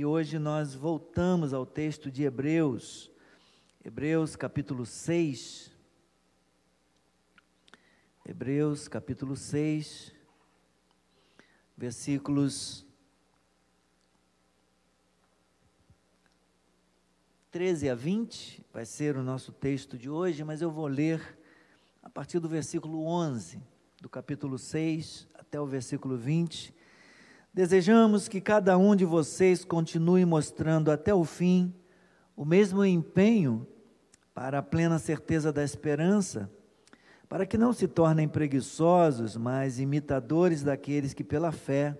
e hoje nós voltamos ao texto de Hebreus, Hebreus capítulo 6. Hebreus capítulo 6, versículos 13 a 20, vai ser o nosso texto de hoje, mas eu vou ler a partir do versículo 11, do capítulo 6 até o versículo 20. Desejamos que cada um de vocês continue mostrando até o fim o mesmo empenho para a plena certeza da esperança, para que não se tornem preguiçosos, mas imitadores daqueles que pela fé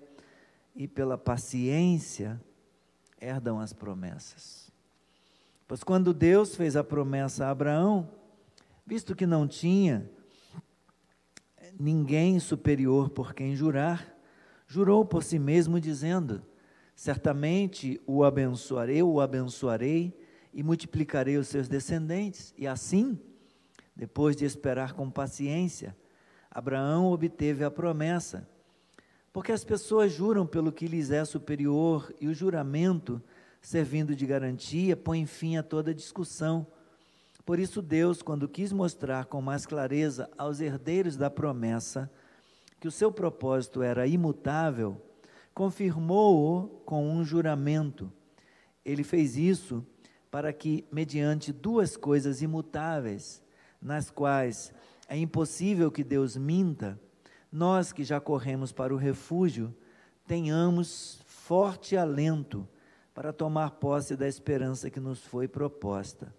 e pela paciência herdam as promessas. Pois quando Deus fez a promessa a Abraão, visto que não tinha ninguém superior por quem jurar, jurou por si mesmo, dizendo: Certamente o abençoarei, o abençoarei e multiplicarei os seus descendentes. E assim, depois de esperar com paciência, Abraão obteve a promessa. Porque as pessoas juram pelo que lhes é superior, e o juramento, servindo de garantia, põe fim a toda discussão. Por isso, Deus, quando quis mostrar com mais clareza aos herdeiros da promessa que o seu propósito era imutável, confirmou-o com um juramento. Ele fez isso para que, mediante duas coisas imutáveis, nas quais é impossível que Deus minta, nós que já corremos para o refúgio, tenhamos forte alento para tomar posse da esperança que nos foi proposta.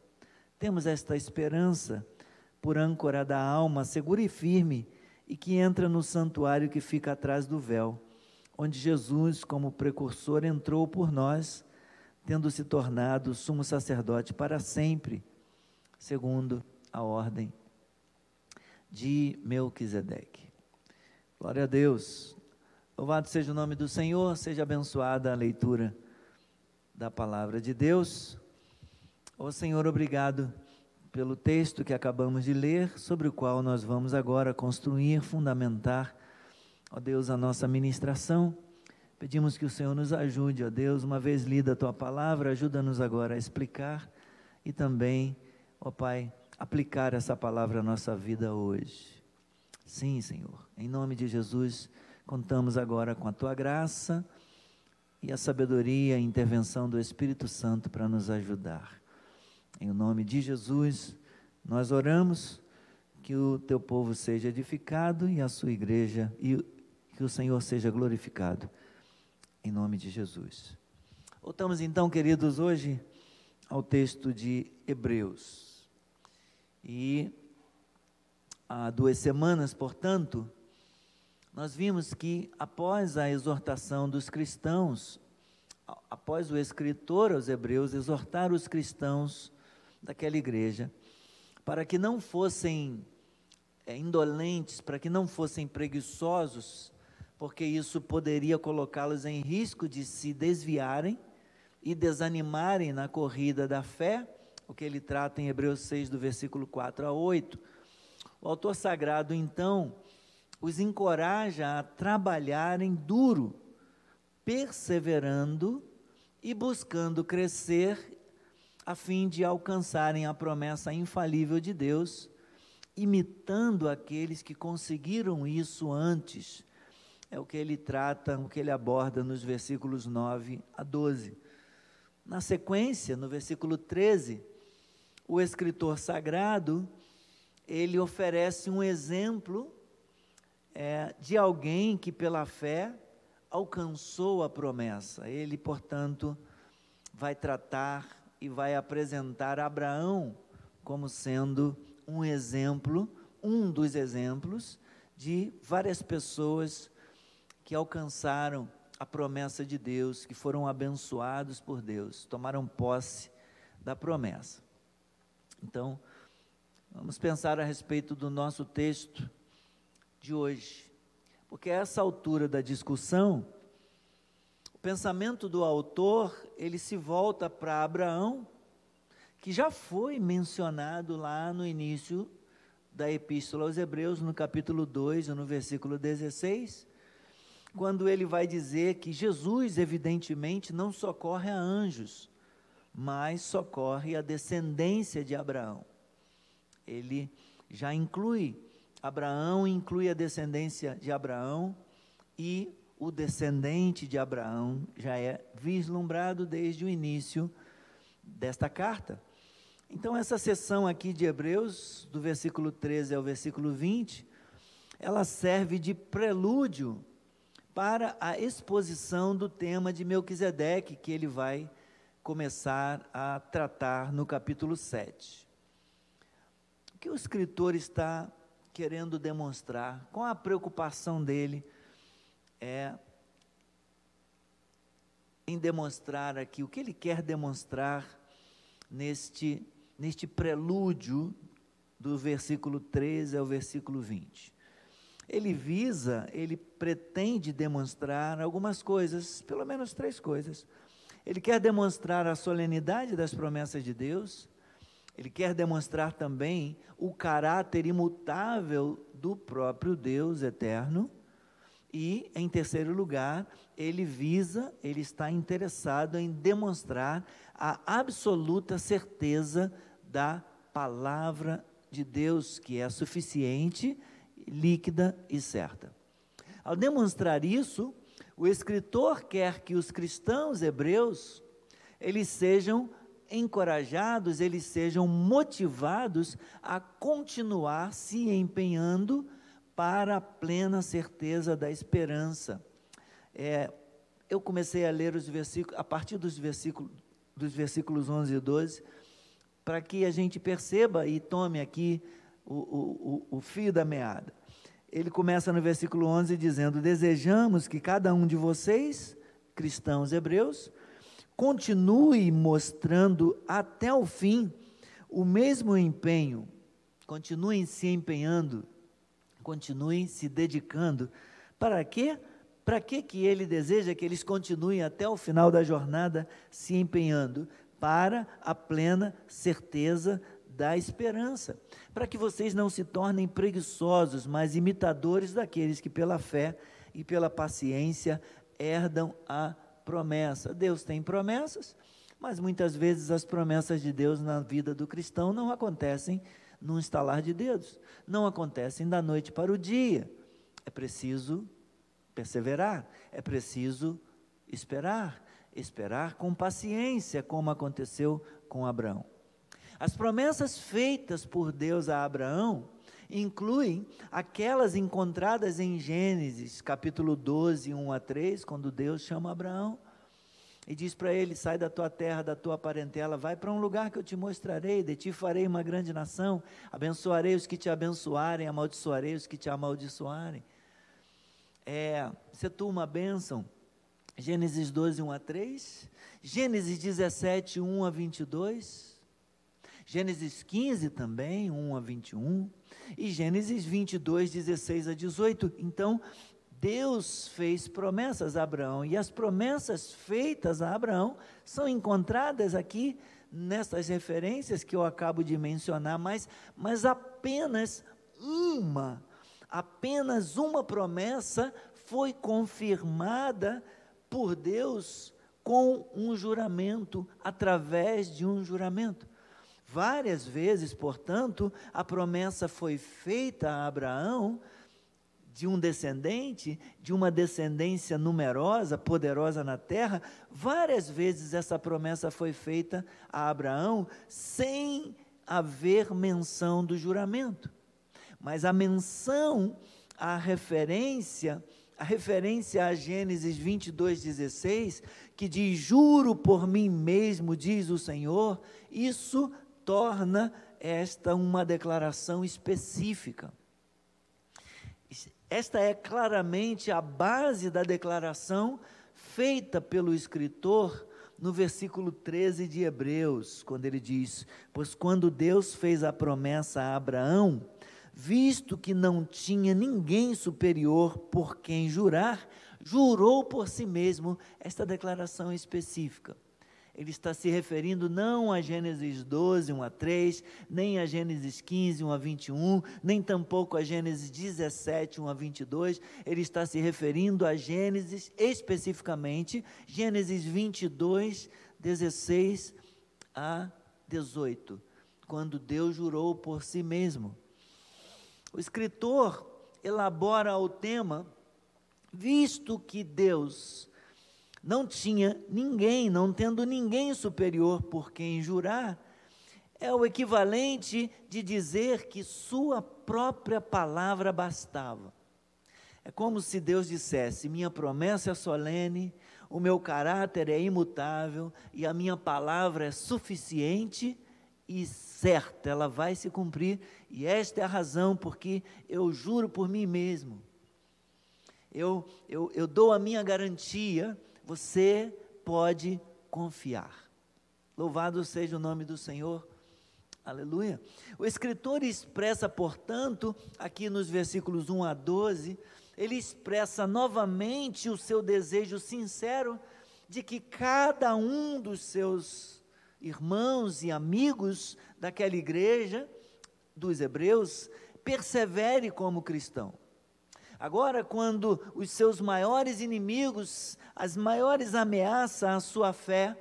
Temos esta esperança por âncora da alma segura e firme e que entra no santuário que fica atrás do véu, onde Jesus, como precursor, entrou por nós, tendo se tornado sumo sacerdote para sempre, segundo a ordem de Melquisedeque. Glória a Deus. Louvado seja o nome do Senhor, seja abençoada a leitura da palavra de Deus. Ô Senhor, obrigado pelo texto que acabamos de ler, sobre o qual nós vamos agora construir, fundamentar, ó Deus, a nossa ministração. Pedimos que o Senhor nos ajude, ó Deus, uma vez lida a tua palavra, ajuda-nos agora a explicar e também, ó Pai, aplicar essa palavra à nossa vida hoje. Sim, Senhor, em nome de Jesus, contamos agora com a tua graça e a sabedoria e intervenção do Espírito Santo para nos ajudar. Em nome de Jesus, nós oramos que o teu povo seja edificado e a sua igreja, e que o Senhor seja glorificado. Em nome de Jesus. Voltamos então, queridos, hoje ao texto de Hebreus. E há duas semanas, portanto, nós vimos que após a exortação dos cristãos, após o escritor aos Hebreus exortar os cristãos daquela igreja, para que não fossem é, indolentes, para que não fossem preguiçosos, porque isso poderia colocá-los em risco de se desviarem e desanimarem na corrida da fé, o que ele trata em Hebreus 6, do versículo 4 a 8. O autor sagrado, então, os encoraja a trabalharem duro, perseverando e buscando crescer a fim de alcançarem a promessa infalível de Deus, imitando aqueles que conseguiram isso antes. É o que ele trata, o que ele aborda nos versículos 9 a 12. Na sequência, no versículo 13, o escritor sagrado, ele oferece um exemplo é, de alguém que pela fé alcançou a promessa. Ele, portanto, vai tratar e vai apresentar Abraão como sendo um exemplo, um dos exemplos de várias pessoas que alcançaram a promessa de Deus, que foram abençoados por Deus, tomaram posse da promessa. Então, vamos pensar a respeito do nosso texto de hoje, porque a essa altura da discussão, pensamento do autor, ele se volta para Abraão, que já foi mencionado lá no início da epístola aos Hebreus, no capítulo 2, no versículo 16, quando ele vai dizer que Jesus, evidentemente, não socorre a anjos, mas socorre a descendência de Abraão. Ele já inclui Abraão, inclui a descendência de Abraão e o descendente de Abraão já é vislumbrado desde o início desta carta. Então, essa sessão aqui de Hebreus, do versículo 13 ao versículo 20, ela serve de prelúdio para a exposição do tema de Melquisedeque, que ele vai começar a tratar no capítulo 7. O que o escritor está querendo demonstrar, qual a preocupação dele é em demonstrar aqui, o que ele quer demonstrar neste, neste prelúdio do versículo 13 ao versículo 20. Ele visa, ele pretende demonstrar algumas coisas, pelo menos três coisas. Ele quer demonstrar a solenidade das promessas de Deus, ele quer demonstrar também o caráter imutável do próprio Deus eterno e, em terceiro lugar, ele visa, ele está interessado em demonstrar a absoluta certeza da palavra de Deus, que é suficiente, líquida e certa. Ao demonstrar isso, o escritor quer que os cristãos hebreus eles sejam encorajados, eles sejam motivados a continuar se empenhando para a plena certeza da esperança. É, eu comecei a ler os versículos, a partir dos versículos, dos versículos 11 e 12, para que a gente perceba e tome aqui o, o, o, o fio da meada. Ele começa no versículo 11 dizendo: Desejamos que cada um de vocês, cristãos hebreus, continue mostrando até o fim o mesmo empenho, continuem se empenhando continuem se dedicando. Para quê? Para que que ele deseja que eles continuem até o final da jornada se empenhando? Para a plena certeza da esperança, para que vocês não se tornem preguiçosos, mas imitadores daqueles que pela fé e pela paciência herdam a promessa. Deus tem promessas, mas muitas vezes as promessas de Deus na vida do cristão não acontecem num estalar de dedos. Não acontecem da noite para o dia. É preciso perseverar, é preciso esperar, esperar com paciência, como aconteceu com Abraão. As promessas feitas por Deus a Abraão incluem aquelas encontradas em Gênesis, capítulo 12, 1 a 3, quando Deus chama Abraão e diz para ele: Sai da tua terra, da tua parentela, vai para um lugar que eu te mostrarei, de ti farei uma grande nação, abençoarei os que te abençoarem, amaldiçoarei os que te amaldiçoarem. É, se tu uma bênção. Gênesis 12, 1 a 3, Gênesis 17, 1 a 22, Gênesis 15 também, 1 a 21, e Gênesis 22, 16 a 18. Então, Deus fez promessas a Abraão e as promessas feitas a Abraão são encontradas aqui nessas referências que eu acabo de mencionar, mas, mas apenas uma, apenas uma promessa foi confirmada por Deus com um juramento, através de um juramento. Várias vezes, portanto, a promessa foi feita a Abraão de um descendente, de uma descendência numerosa, poderosa na terra, várias vezes essa promessa foi feita a Abraão sem haver menção do juramento. Mas a menção, a referência, a referência a Gênesis 22, 16, que diz: Juro por mim mesmo, diz o Senhor, isso torna esta uma declaração específica. Esta é claramente a base da declaração feita pelo escritor no versículo 13 de Hebreus, quando ele diz: Pois quando Deus fez a promessa a Abraão, visto que não tinha ninguém superior por quem jurar, jurou por si mesmo esta declaração específica. Ele está se referindo não a Gênesis 12, 1 a 3, nem a Gênesis 15, 1 a 21, nem tampouco a Gênesis 17, 1 a 22. Ele está se referindo a Gênesis, especificamente, Gênesis 22, 16 a 18, quando Deus jurou por si mesmo. O escritor elabora o tema, visto que Deus não tinha ninguém, não tendo ninguém superior por quem jurar, é o equivalente de dizer que sua própria palavra bastava. É como se Deus dissesse: minha promessa é solene, o meu caráter é imutável e a minha palavra é suficiente e certa, ela vai se cumprir, e esta é a razão porque eu juro por mim mesmo. Eu, eu, eu dou a minha garantia você pode confiar. Louvado seja o nome do Senhor. Aleluia. O escritor expressa, portanto, aqui nos versículos 1 a 12, ele expressa novamente o seu desejo sincero de que cada um dos seus irmãos e amigos daquela igreja, dos hebreus, persevere como cristão. Agora, quando os seus maiores inimigos, as maiores ameaças à sua fé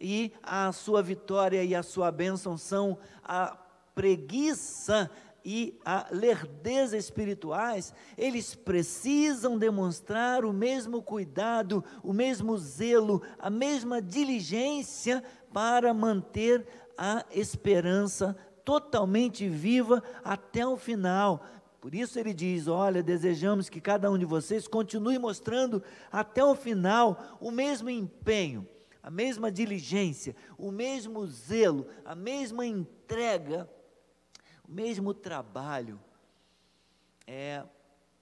e à sua vitória e à sua bênção são a preguiça e a lerdeza espirituais, eles precisam demonstrar o mesmo cuidado, o mesmo zelo, a mesma diligência para manter a esperança totalmente viva até o final, por isso ele diz: Olha, desejamos que cada um de vocês continue mostrando até o final o mesmo empenho, a mesma diligência, o mesmo zelo, a mesma entrega, o mesmo trabalho, é,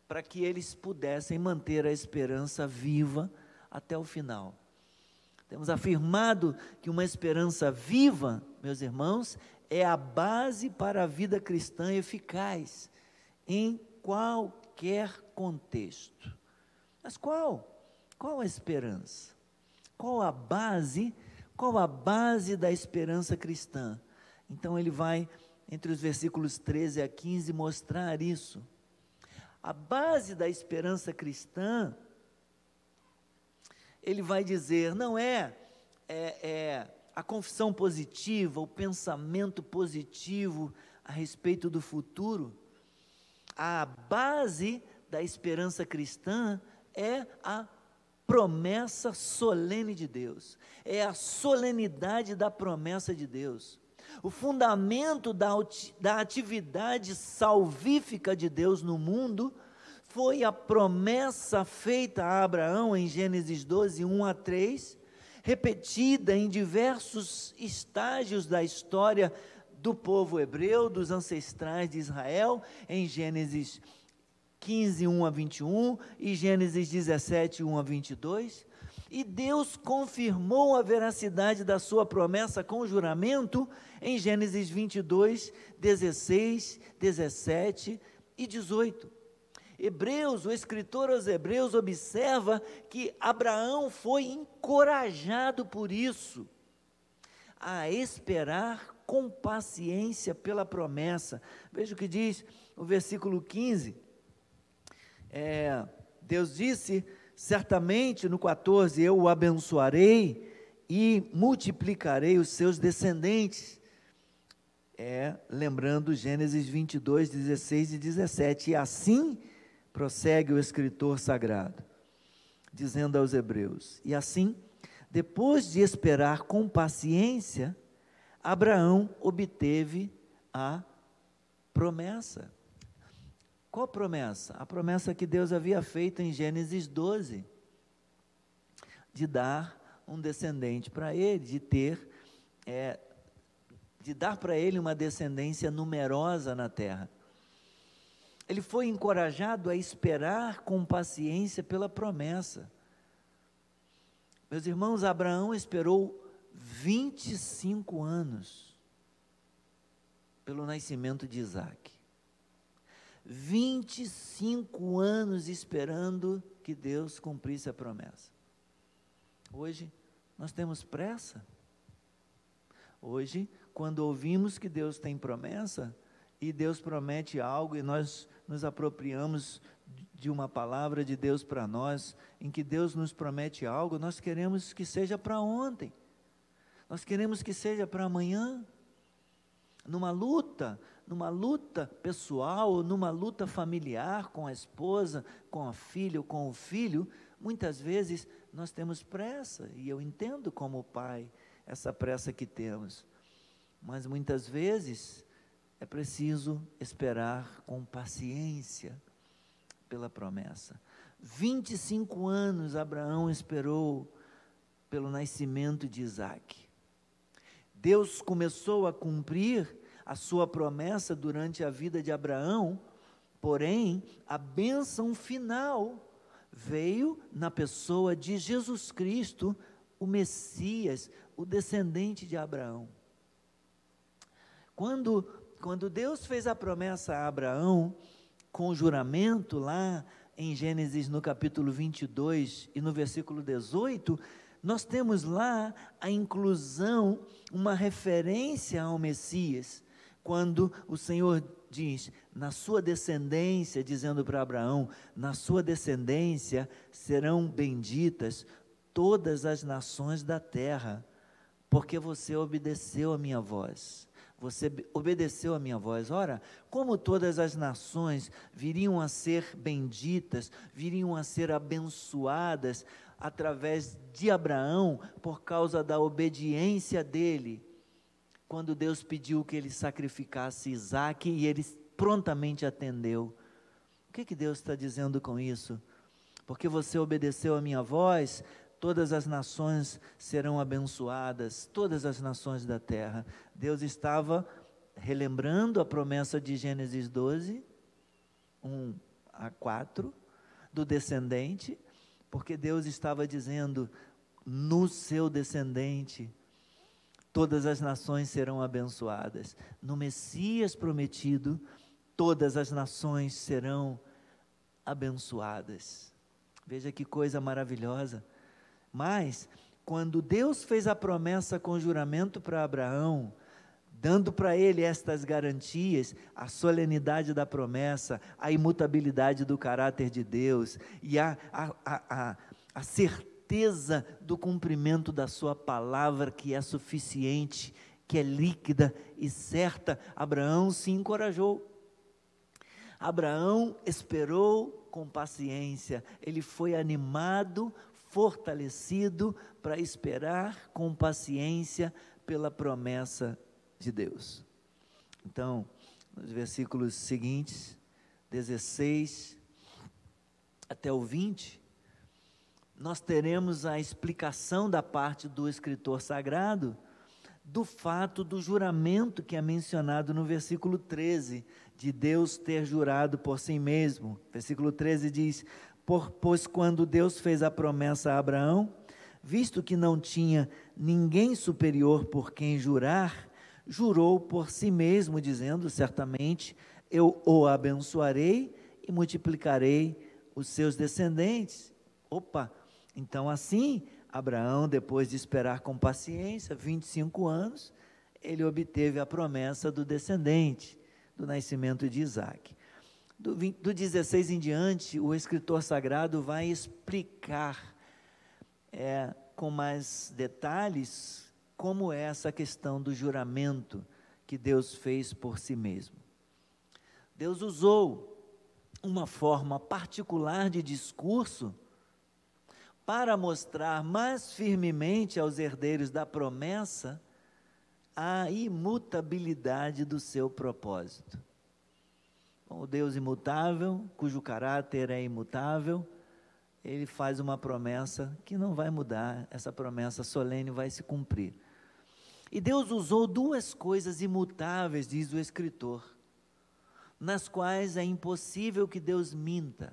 para que eles pudessem manter a esperança viva até o final. Temos afirmado que uma esperança viva, meus irmãos, é a base para a vida cristã eficaz em qualquer contexto. Mas qual? Qual a esperança? Qual a base? Qual a base da esperança cristã? Então ele vai entre os versículos 13 a 15 mostrar isso. A base da esperança cristã, ele vai dizer, não é, é, é a confissão positiva, o pensamento positivo a respeito do futuro, a base da esperança cristã é a promessa solene de Deus, é a solenidade da promessa de Deus. O fundamento da, da atividade salvífica de Deus no mundo foi a promessa feita a Abraão em Gênesis 12, 1 a 3, repetida em diversos estágios da história do povo hebreu, dos ancestrais de Israel, em Gênesis 15, 1 a 21 e Gênesis 17, 1 a 22. E Deus confirmou a veracidade da sua promessa com juramento em Gênesis 22, 16, 17 e 18. Hebreus, o escritor aos Hebreus observa que Abraão foi encorajado por isso a esperar com paciência pela promessa. Veja o que diz o versículo 15. É, Deus disse: certamente no 14 eu o abençoarei e multiplicarei os seus descendentes. É, lembrando Gênesis 22, 16 e 17. E assim prossegue o escritor sagrado, dizendo aos Hebreus: E assim, depois de esperar com paciência, Abraão obteve a promessa. Qual promessa? A promessa que Deus havia feito em Gênesis 12, de dar um descendente para ele, de ter, é, de dar para ele uma descendência numerosa na terra. Ele foi encorajado a esperar com paciência pela promessa. Meus irmãos, Abraão esperou 25 anos pelo nascimento de Isaac. 25 anos esperando que Deus cumprisse a promessa. Hoje, nós temos pressa? Hoje, quando ouvimos que Deus tem promessa, e Deus promete algo, e nós nos apropriamos de uma palavra de Deus para nós, em que Deus nos promete algo, nós queremos que seja para ontem, nós queremos que seja para amanhã. Numa luta, numa luta pessoal, numa luta familiar com a esposa, com a filha ou com o filho, muitas vezes nós temos pressa, e eu entendo como pai essa pressa que temos, mas muitas vezes é preciso esperar com paciência pela promessa. 25 anos Abraão esperou pelo nascimento de Isaac. Deus começou a cumprir a sua promessa durante a vida de Abraão, porém, a bênção final veio na pessoa de Jesus Cristo, o Messias, o descendente de Abraão. Quando, quando Deus fez a promessa a Abraão, com o juramento lá em Gênesis no capítulo 22 e no versículo 18, nós temos lá a inclusão, uma referência ao Messias, quando o Senhor diz, na sua descendência, dizendo para Abraão: na sua descendência serão benditas todas as nações da terra, porque você obedeceu a minha voz você obedeceu a minha voz. Ora, como todas as nações viriam a ser benditas, viriam a ser abençoadas através de Abraão, por causa da obediência dele, quando Deus pediu que ele sacrificasse Isaac e ele prontamente atendeu. O que, que Deus está dizendo com isso? Porque você obedeceu a minha voz, todas as nações serão abençoadas, todas as nações da terra. Deus estava relembrando a promessa de Gênesis 12, 1 a 4, do descendente, porque Deus estava dizendo: no seu descendente, todas as nações serão abençoadas. No Messias prometido, todas as nações serão abençoadas. Veja que coisa maravilhosa. Mas, quando Deus fez a promessa com juramento para Abraão, dando para ele estas garantias, a solenidade da promessa, a imutabilidade do caráter de Deus e a, a, a, a, certeza do cumprimento da Sua palavra, que é suficiente, que é líquida e certa, Abraão se encorajou. Abraão esperou com paciência, ele foi animado fortalecido para esperar com paciência pela promessa de Deus. Então, nos versículos seguintes, 16 até o 20, nós teremos a explicação da parte do escritor sagrado do fato do juramento que é mencionado no versículo 13, de Deus ter jurado por si mesmo. Versículo 13 diz: pois quando Deus fez a promessa a Abraão, visto que não tinha ninguém superior por quem jurar, jurou por si mesmo, dizendo: Certamente eu o abençoarei e multiplicarei os seus descendentes. Opa! Então, assim, Abraão, depois de esperar com paciência 25 anos, ele obteve a promessa do descendente, do nascimento de Isaac. Do, 20, do 16 em diante, o escritor sagrado vai explicar é, com mais detalhes como é essa questão do juramento que Deus fez por si mesmo. Deus usou uma forma particular de discurso para mostrar mais firmemente aos herdeiros da promessa a imutabilidade do seu propósito o Deus imutável, cujo caráter é imutável, ele faz uma promessa que não vai mudar, essa promessa solene vai se cumprir. E Deus usou duas coisas imutáveis, diz o escritor, nas quais é impossível que Deus minta.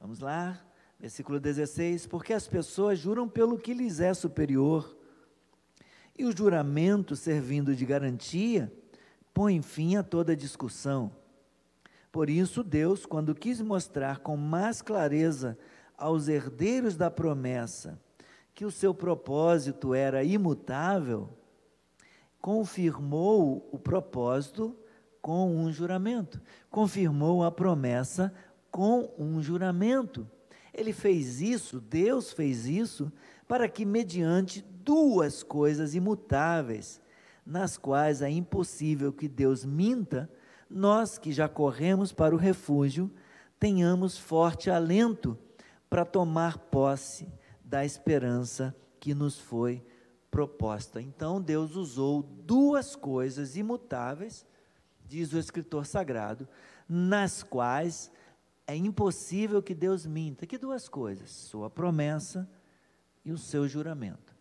Vamos lá, versículo 16: Porque as pessoas juram pelo que lhes é superior, e o juramento, servindo de garantia, põe fim a toda discussão por isso, Deus, quando quis mostrar com mais clareza aos herdeiros da promessa que o seu propósito era imutável, confirmou o propósito com um juramento, confirmou a promessa com um juramento. Ele fez isso, Deus fez isso, para que, mediante duas coisas imutáveis, nas quais é impossível que Deus minta, nós que já corremos para o refúgio, tenhamos forte alento para tomar posse da esperança que nos foi proposta. Então Deus usou duas coisas imutáveis, diz o escritor sagrado, nas quais é impossível que Deus minta. Que duas coisas? Sua promessa e o seu juramento.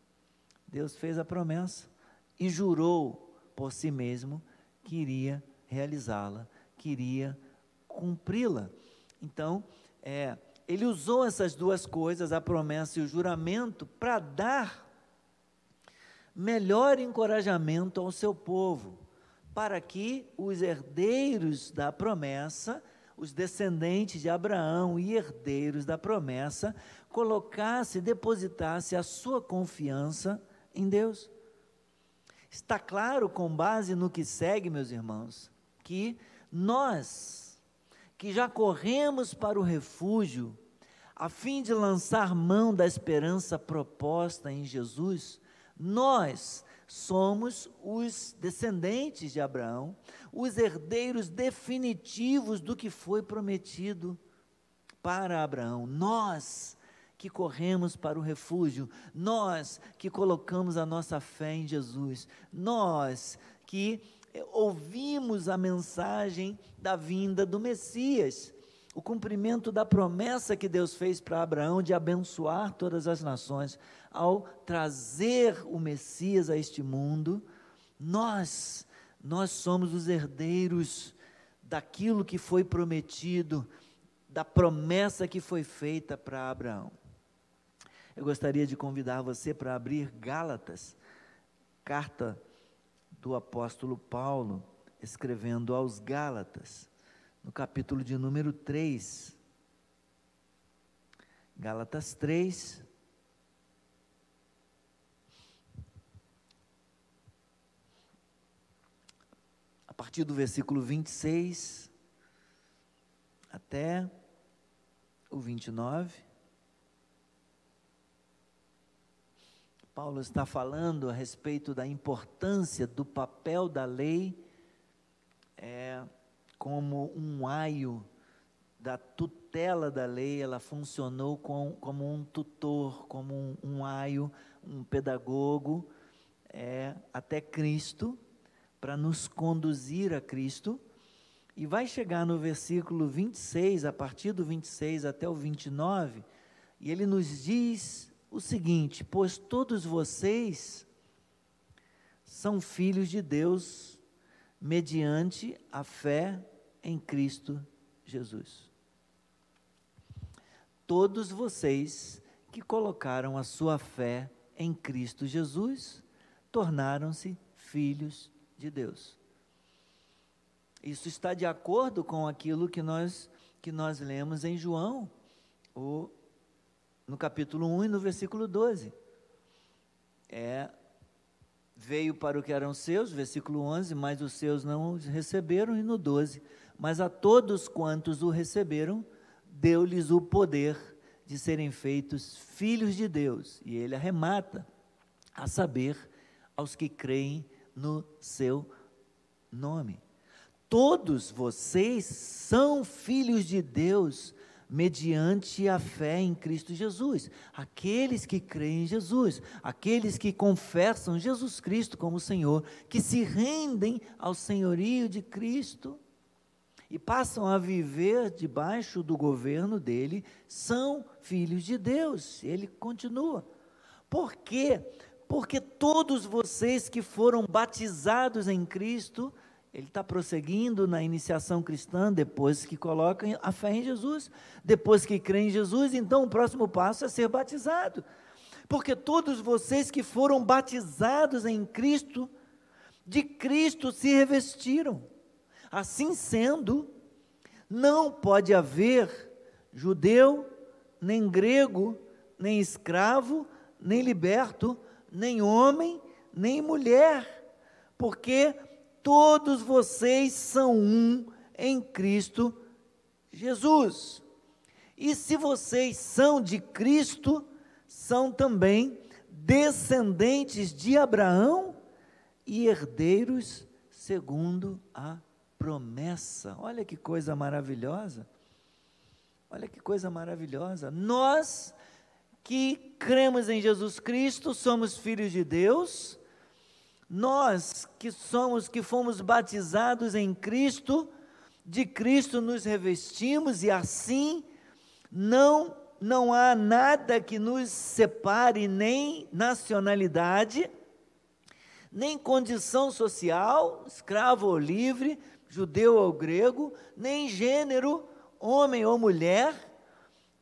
Deus fez a promessa e jurou por si mesmo que iria realizá-la, queria cumpri-la. Então, é, ele usou essas duas coisas, a promessa e o juramento, para dar melhor encorajamento ao seu povo, para que os herdeiros da promessa, os descendentes de Abraão e herdeiros da promessa, colocasse, depositasse a sua confiança em Deus. Está claro, com base no que segue, meus irmãos, que nós, que já corremos para o refúgio, a fim de lançar mão da esperança proposta em Jesus, nós somos os descendentes de Abraão, os herdeiros definitivos do que foi prometido para Abraão. Nós que corremos para o refúgio, nós que colocamos a nossa fé em Jesus, nós que ouvimos a mensagem da vinda do Messias o cumprimento da promessa que Deus fez para Abraão de abençoar todas as nações, ao trazer o Messias a este mundo, nós, nós somos os herdeiros daquilo que foi prometido, da promessa que foi feita para Abraão. Eu gostaria de convidar você para abrir Gálatas, carta do apóstolo Paulo, escrevendo aos Gálatas no capítulo de número 3. Gálatas 3. A partir do versículo 26 até o 29. Paulo está falando a respeito da importância do papel da lei. É, como um aio da tutela da lei, ela funcionou com, como um tutor, como um, um aio, um pedagogo, é, até Cristo, para nos conduzir a Cristo. E vai chegar no versículo 26, a partir do 26 até o 29, e ele nos diz o seguinte: Pois todos vocês são filhos de Deus mediante a fé em Cristo Jesus. Todos vocês que colocaram a sua fé em Cristo Jesus tornaram-se filhos de Deus. Isso está de acordo com aquilo que nós que nós lemos em João, o, no capítulo 1 e no versículo 12. É veio para o que eram seus, versículo 11, mas os seus não os receberam e no 12, mas a todos quantos o receberam, deu-lhes o poder de serem feitos filhos de Deus. E ele arremata, a saber, aos que creem no seu nome. Todos vocês são filhos de Deus mediante a fé em Cristo Jesus. Aqueles que creem em Jesus, aqueles que confessam Jesus Cristo como Senhor, que se rendem ao senhorio de Cristo e passam a viver debaixo do governo dele, são filhos de Deus. Ele continua. Por quê? Porque todos vocês que foram batizados em Cristo, ele está prosseguindo na iniciação cristã, depois que colocam a fé em Jesus, depois que creem em Jesus, então o próximo passo é ser batizado. Porque todos vocês que foram batizados em Cristo, de Cristo se revestiram. Assim sendo, não pode haver judeu, nem grego, nem escravo, nem liberto, nem homem, nem mulher, porque todos vocês são um em Cristo Jesus. E se vocês são de Cristo, são também descendentes de Abraão e herdeiros segundo a promessa. Olha que coisa maravilhosa. Olha que coisa maravilhosa. Nós que cremos em Jesus Cristo somos filhos de Deus. Nós que somos que fomos batizados em Cristo, de Cristo nos revestimos e assim não não há nada que nos separe nem nacionalidade, nem condição social, escravo ou livre, judeu ou grego, nem gênero, homem ou mulher,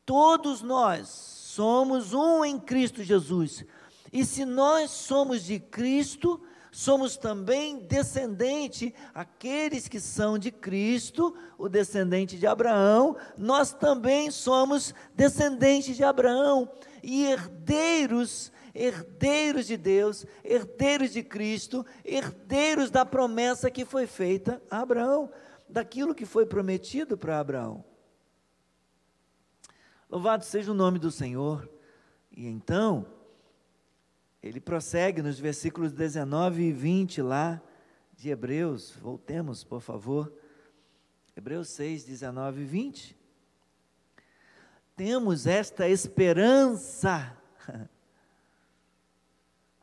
todos nós somos um em Cristo Jesus. E se nós somos de Cristo, somos também descendente, aqueles que são de Cristo, o descendente de Abraão, nós também somos descendentes de Abraão e herdeiros herdeiros de Deus, herdeiros de Cristo, herdeiros da promessa que foi feita a Abraão, daquilo que foi prometido para Abraão. Louvado seja o nome do Senhor. E então, ele prossegue nos versículos 19 e 20 lá de Hebreus, voltemos, por favor. Hebreus 6, 19 e 20. Temos esta esperança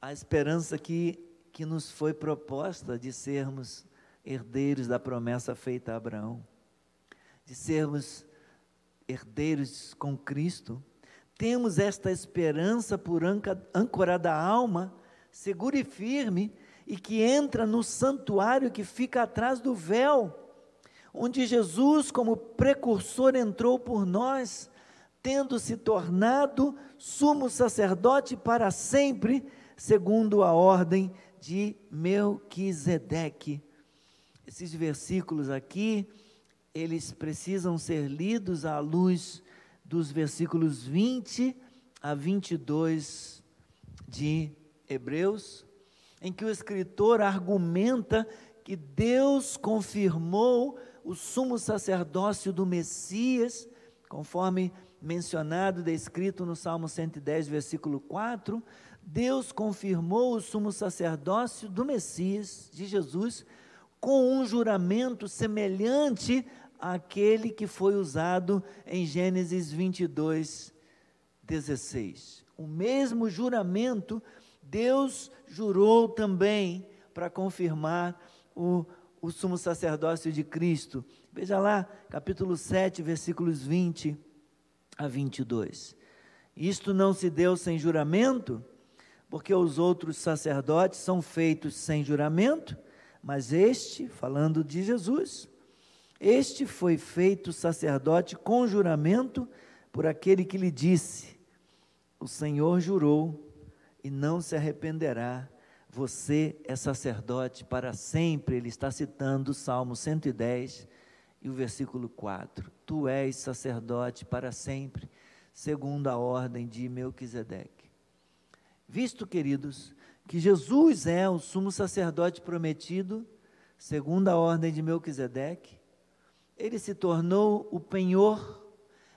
a esperança que, que nos foi proposta de sermos herdeiros da promessa feita a Abraão, de sermos herdeiros com Cristo, temos esta esperança por âncora da alma, segura e firme, e que entra no santuário que fica atrás do véu, onde Jesus, como precursor, entrou por nós, tendo se tornado sumo sacerdote para sempre, segundo a ordem de Melquisedeque. Esses versículos aqui, eles precisam ser lidos à luz dos versículos 20 a 22 de Hebreus, em que o escritor argumenta que Deus confirmou o sumo sacerdócio do Messias, conforme mencionado, descrito no Salmo 110, versículo 4, Deus confirmou o sumo sacerdócio do Messias, de Jesus, com um juramento semelhante àquele que foi usado em Gênesis 22, 16. O mesmo juramento Deus jurou também para confirmar o, o sumo sacerdócio de Cristo. Veja lá, capítulo 7, versículos 20 a 22. Isto não se deu sem juramento? Porque os outros sacerdotes são feitos sem juramento, mas este, falando de Jesus, este foi feito sacerdote com juramento por aquele que lhe disse: O Senhor jurou e não se arrependerá. Você é sacerdote para sempre. Ele está citando o Salmo 110 e o versículo 4. Tu és sacerdote para sempre, segundo a ordem de Melquisedeque. Visto, queridos, que Jesus é o sumo sacerdote prometido, segundo a ordem de Melquisedeque, ele se tornou o penhor,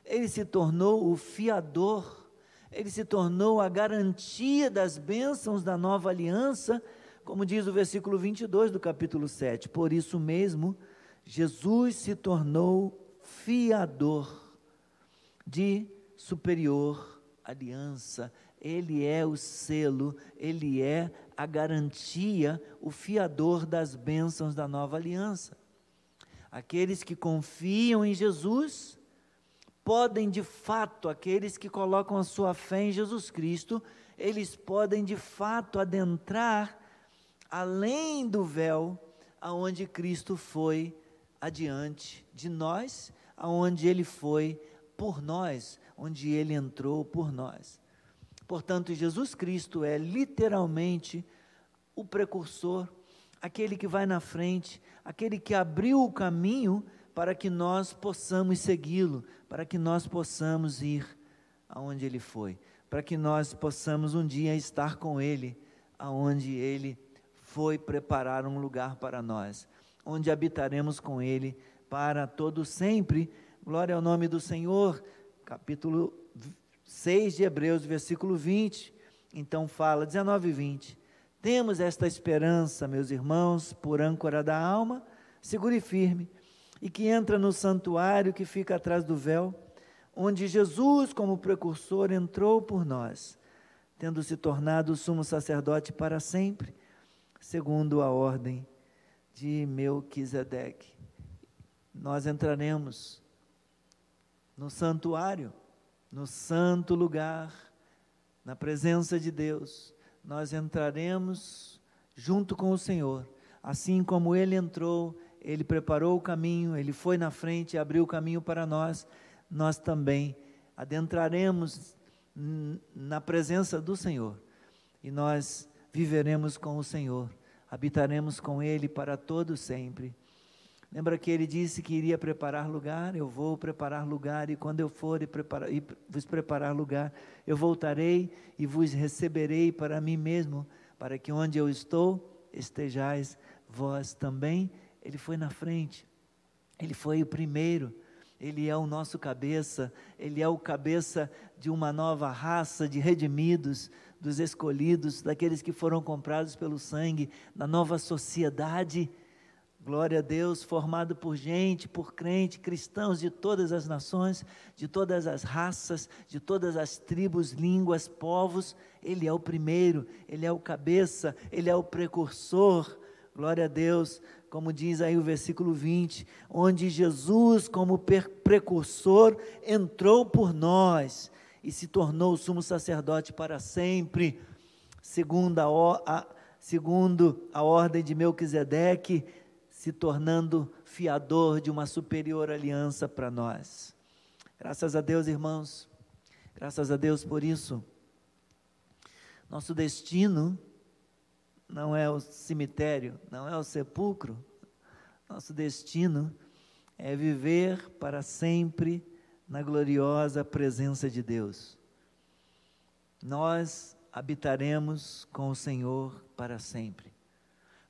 ele se tornou o fiador, ele se tornou a garantia das bênçãos da nova aliança, como diz o versículo 22 do capítulo 7. Por isso mesmo, Jesus se tornou fiador de superior aliança ele é o selo, ele é a garantia, o fiador das bênçãos da nova aliança. Aqueles que confiam em Jesus podem de fato, aqueles que colocam a sua fé em Jesus Cristo, eles podem de fato adentrar além do véu aonde Cristo foi adiante de nós, aonde ele foi por nós, onde ele entrou por nós. Portanto, Jesus Cristo é literalmente o precursor, aquele que vai na frente, aquele que abriu o caminho para que nós possamos segui-lo, para que nós possamos ir aonde ele foi, para que nós possamos um dia estar com ele aonde ele foi preparar um lugar para nós, onde habitaremos com Ele para todo sempre. Glória ao nome do Senhor. Capítulo 6 de Hebreus, versículo 20. Então fala, 19 e 20. Temos esta esperança, meus irmãos, por âncora da alma, segura e firme, e que entra no santuário que fica atrás do véu, onde Jesus, como precursor, entrou por nós, tendo se tornado sumo sacerdote para sempre, segundo a ordem de Melquisedeque. Nós entraremos no santuário, no santo lugar, na presença de Deus, nós entraremos junto com o Senhor, assim como Ele entrou, Ele preparou o caminho, Ele foi na frente, abriu o caminho para nós, nós também adentraremos na presença do Senhor e nós viveremos com o Senhor, habitaremos com Ele para todo sempre. Lembra que ele disse que iria preparar lugar? Eu vou preparar lugar, e quando eu for e, preparar, e vos preparar lugar, eu voltarei e vos receberei para mim mesmo, para que onde eu estou, estejais vós também. Ele foi na frente, ele foi o primeiro, ele é o nosso cabeça, ele é o cabeça de uma nova raça de redimidos, dos escolhidos, daqueles que foram comprados pelo sangue, da nova sociedade Glória a Deus, formado por gente, por crente, cristãos de todas as nações, de todas as raças, de todas as tribos, línguas, povos. Ele é o primeiro, ele é o cabeça, ele é o precursor. Glória a Deus, como diz aí o versículo 20, onde Jesus, como precursor, entrou por nós e se tornou sumo sacerdote para sempre, segundo a, a, segundo a ordem de Melquisedeque se tornando fiador de uma superior aliança para nós. Graças a Deus, irmãos, graças a Deus por isso. Nosso destino não é o cemitério, não é o sepulcro, nosso destino é viver para sempre na gloriosa presença de Deus. Nós habitaremos com o Senhor para sempre.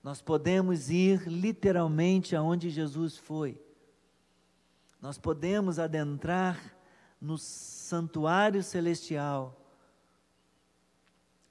Nós podemos ir literalmente aonde Jesus foi. Nós podemos adentrar no santuário celestial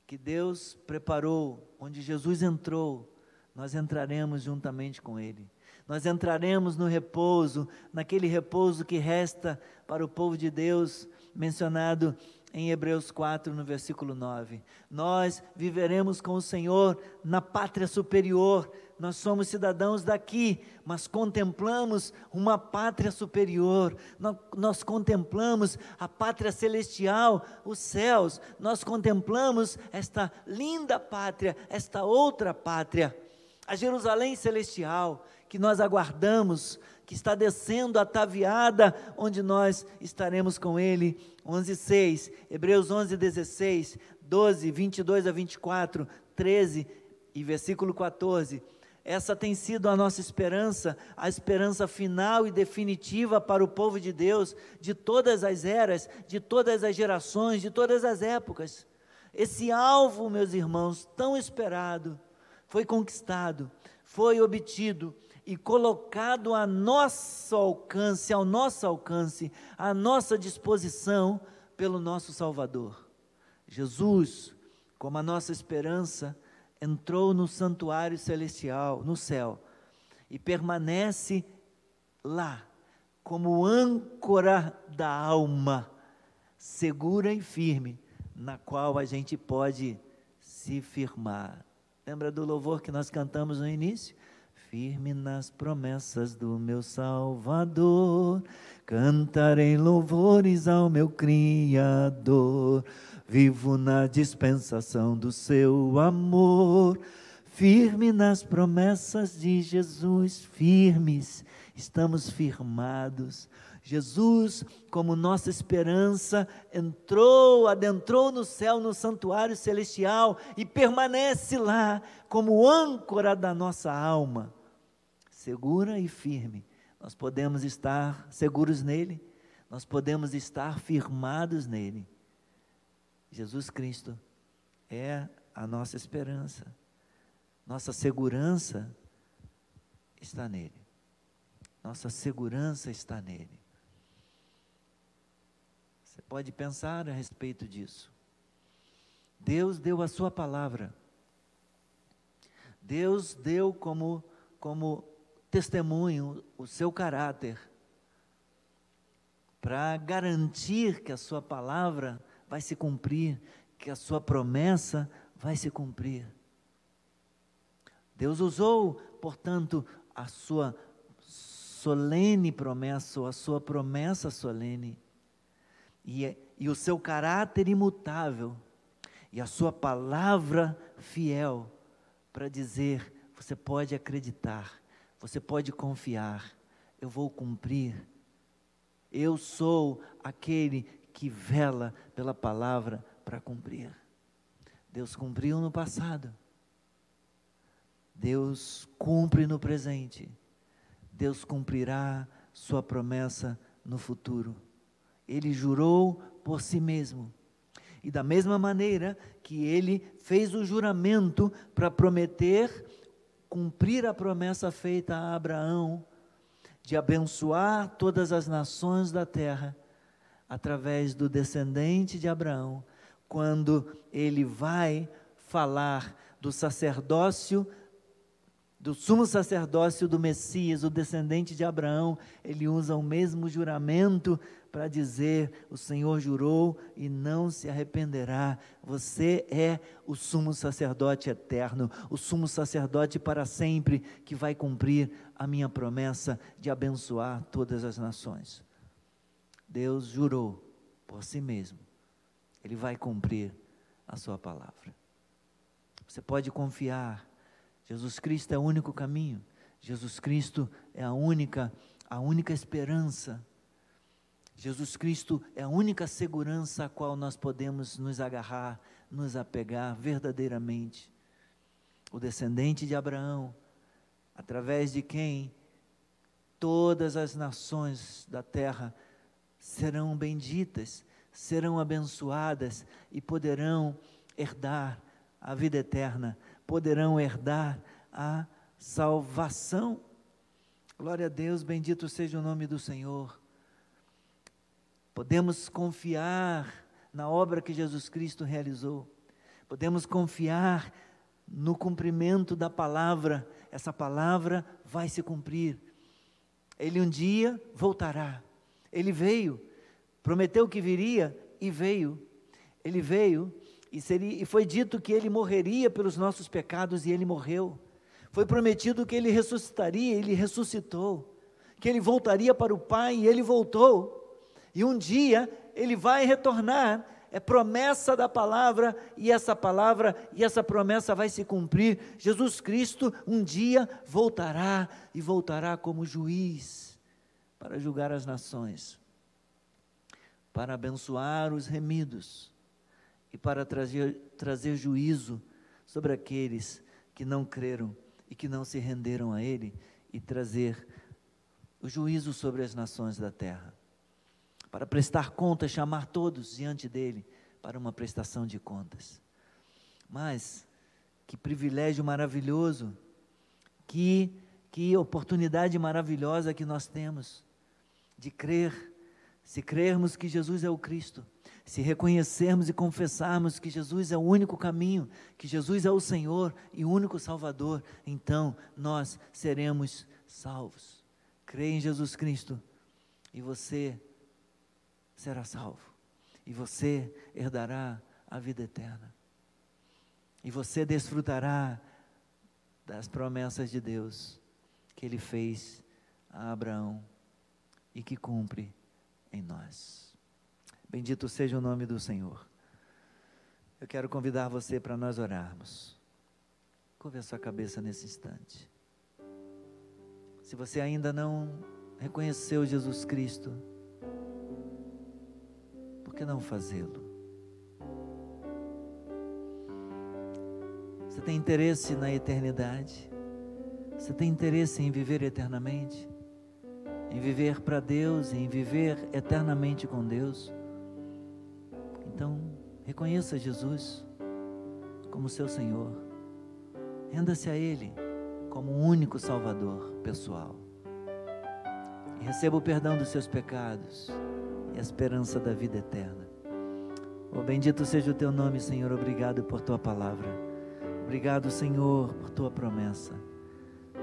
que Deus preparou, onde Jesus entrou, nós entraremos juntamente com Ele. Nós entraremos no repouso, naquele repouso que resta para o povo de Deus, mencionado em Hebreus 4, no versículo 9. Nós viveremos com o Senhor na pátria superior. Nós somos cidadãos daqui, mas contemplamos uma pátria superior. Nós, nós, contemplamos a pátria celestial, os céus. Nós contemplamos esta linda pátria, esta outra pátria, a Jerusalém celestial, que nós aguardamos que está descendo ataviada, onde nós estaremos com Ele. 11:6, Hebreus 11:16, 12, 22 a 24, 13 e versículo 14. Essa tem sido a nossa esperança, a esperança final e definitiva para o povo de Deus, de todas as eras, de todas as gerações, de todas as épocas. Esse alvo, meus irmãos, tão esperado, foi conquistado, foi obtido e colocado a nosso alcance, ao nosso alcance, à nossa disposição pelo nosso Salvador. Jesus, como a nossa esperança, entrou no santuário celestial, no céu, e permanece lá, como âncora da alma, segura e firme, na qual a gente pode se firmar. Lembra do louvor que nós cantamos no início? Firme nas promessas do meu Salvador, cantarei louvores ao meu Criador. Vivo na dispensação do seu amor, firme nas promessas de Jesus, firmes, estamos firmados. Jesus, como nossa esperança, entrou, adentrou no céu, no santuário celestial e permanece lá como âncora da nossa alma segura e firme, nós podemos estar seguros nele, nós podemos estar firmados nele. Jesus Cristo é a nossa esperança. Nossa segurança está nele. Nossa segurança está nele. Você pode pensar a respeito disso. Deus deu a sua palavra. Deus deu como, como testemunho o seu caráter para garantir que a sua palavra vai se cumprir, que a sua promessa vai se cumprir. Deus usou, portanto, a sua solene promessa, ou a sua promessa solene, e, e o seu caráter imutável, e a sua palavra fiel, para dizer: você pode acreditar, você pode confiar, eu vou cumprir. Eu sou aquele que vela pela palavra para cumprir. Deus cumpriu no passado. Deus cumpre no presente. Deus cumprirá sua promessa no futuro. Ele jurou por si mesmo. E da mesma maneira que ele fez o juramento para prometer cumprir a promessa feita a Abraão de abençoar todas as nações da terra através do descendente de Abraão, quando ele vai falar do sacerdócio, do sumo sacerdócio do Messias, o descendente de Abraão, ele usa o mesmo juramento para dizer: O Senhor jurou e não se arrependerá. Você é o sumo sacerdote eterno, o sumo sacerdote para sempre, que vai cumprir a minha promessa de abençoar todas as nações. Deus jurou por si mesmo, Ele vai cumprir a Sua palavra. Você pode confiar, Jesus Cristo é o único caminho, Jesus Cristo é a única, a única esperança. Jesus Cristo é a única segurança a qual nós podemos nos agarrar, nos apegar verdadeiramente. O descendente de Abraão, através de quem todas as nações da terra serão benditas, serão abençoadas e poderão herdar a vida eterna, poderão herdar a salvação. Glória a Deus, bendito seja o nome do Senhor. Podemos confiar na obra que Jesus Cristo realizou, podemos confiar no cumprimento da palavra, essa palavra vai se cumprir. Ele um dia voltará. Ele veio, prometeu que viria e veio. Ele veio e, seria, e foi dito que ele morreria pelos nossos pecados e ele morreu. Foi prometido que ele ressuscitaria, ele ressuscitou. Que ele voltaria para o Pai e ele voltou. E um dia ele vai retornar. É promessa da palavra e essa palavra e essa promessa vai se cumprir. Jesus Cristo um dia voltará e voltará como juiz para julgar as nações, para abençoar os remidos e para trazer, trazer juízo sobre aqueles que não creram e que não se renderam a Ele e trazer o juízo sobre as nações da terra. Para prestar contas, chamar todos diante dele para uma prestação de contas. Mas, que privilégio maravilhoso, que, que oportunidade maravilhosa que nós temos de crer, se crermos que Jesus é o Cristo, se reconhecermos e confessarmos que Jesus é o único caminho, que Jesus é o Senhor e o único Salvador, então nós seremos salvos. Creia em Jesus Cristo e você será salvo, e você herdará a vida eterna, e você desfrutará das promessas de Deus que Ele fez a Abraão e que cumpre em nós. Bendito seja o nome do Senhor. Eu quero convidar você para nós orarmos. Curve a sua cabeça nesse instante. Se você ainda não reconheceu Jesus Cristo, por que não fazê-lo? Você tem interesse na eternidade? Você tem interesse em viver eternamente? em viver para Deus, em viver eternamente com Deus. Então, reconheça Jesus como seu Senhor. Renda-se a Ele como o único Salvador pessoal. E receba o perdão dos seus pecados e a esperança da vida eterna. Oh, bendito seja o teu nome, Senhor. Obrigado por tua palavra. Obrigado, Senhor, por tua promessa.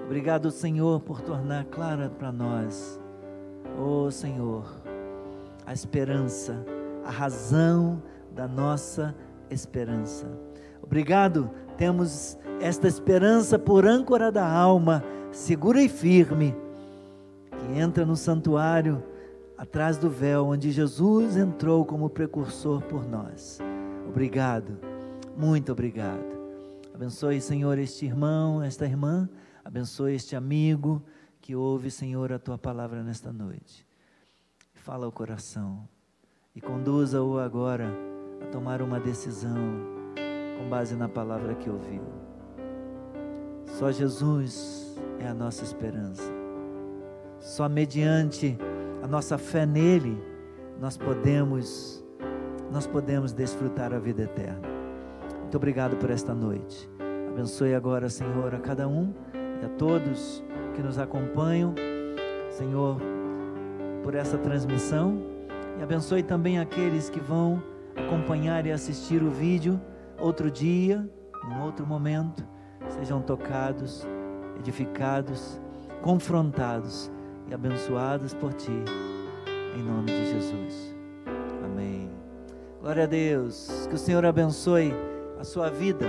Obrigado, Senhor, por tornar clara para nós, oh Senhor, a esperança, a razão da nossa esperança. Obrigado, temos esta esperança por âncora da alma, segura e firme, que entra no santuário atrás do véu onde Jesus entrou como precursor por nós. Obrigado, muito obrigado. Abençoe, Senhor, este irmão, esta irmã, abençoe este amigo que ouve, Senhor, a tua palavra nesta noite. Fala ao coração e conduza-o agora a tomar uma decisão com base na palavra que ouviu. Só Jesus é a nossa esperança. Só mediante a nossa fé nele nós podemos nós podemos desfrutar a vida eterna. Muito obrigado por esta noite. Abençoe agora, Senhor, a cada um e a todos que nos acompanham, Senhor, por essa transmissão e abençoe também aqueles que vão acompanhar e assistir o vídeo outro dia, em outro momento, sejam tocados, edificados, confrontados e abençoados por Ti, em nome de Jesus. Amém. Glória a Deus. Que o Senhor abençoe a sua vida.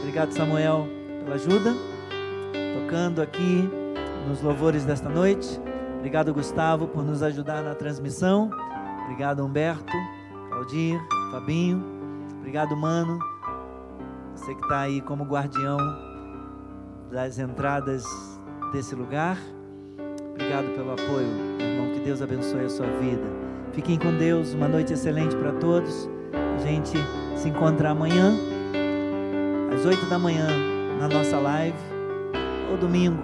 Obrigado, Samuel, pela ajuda, tocando aqui nos louvores desta noite. Obrigado, Gustavo, por nos ajudar na transmissão. Obrigado, Humberto, Aldir, Fabinho. Obrigado, Mano. Você que está aí como guardião das entradas desse lugar. Obrigado pelo apoio, irmão. Que Deus abençoe a sua vida. Fiquem com Deus. Uma noite excelente para todos. A gente se encontra amanhã, às 8 da manhã, na nossa live. Ou domingo,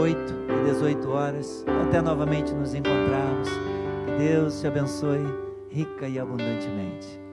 8 e 18 horas. Até novamente nos encontrarmos. Deus te abençoe rica e abundantemente.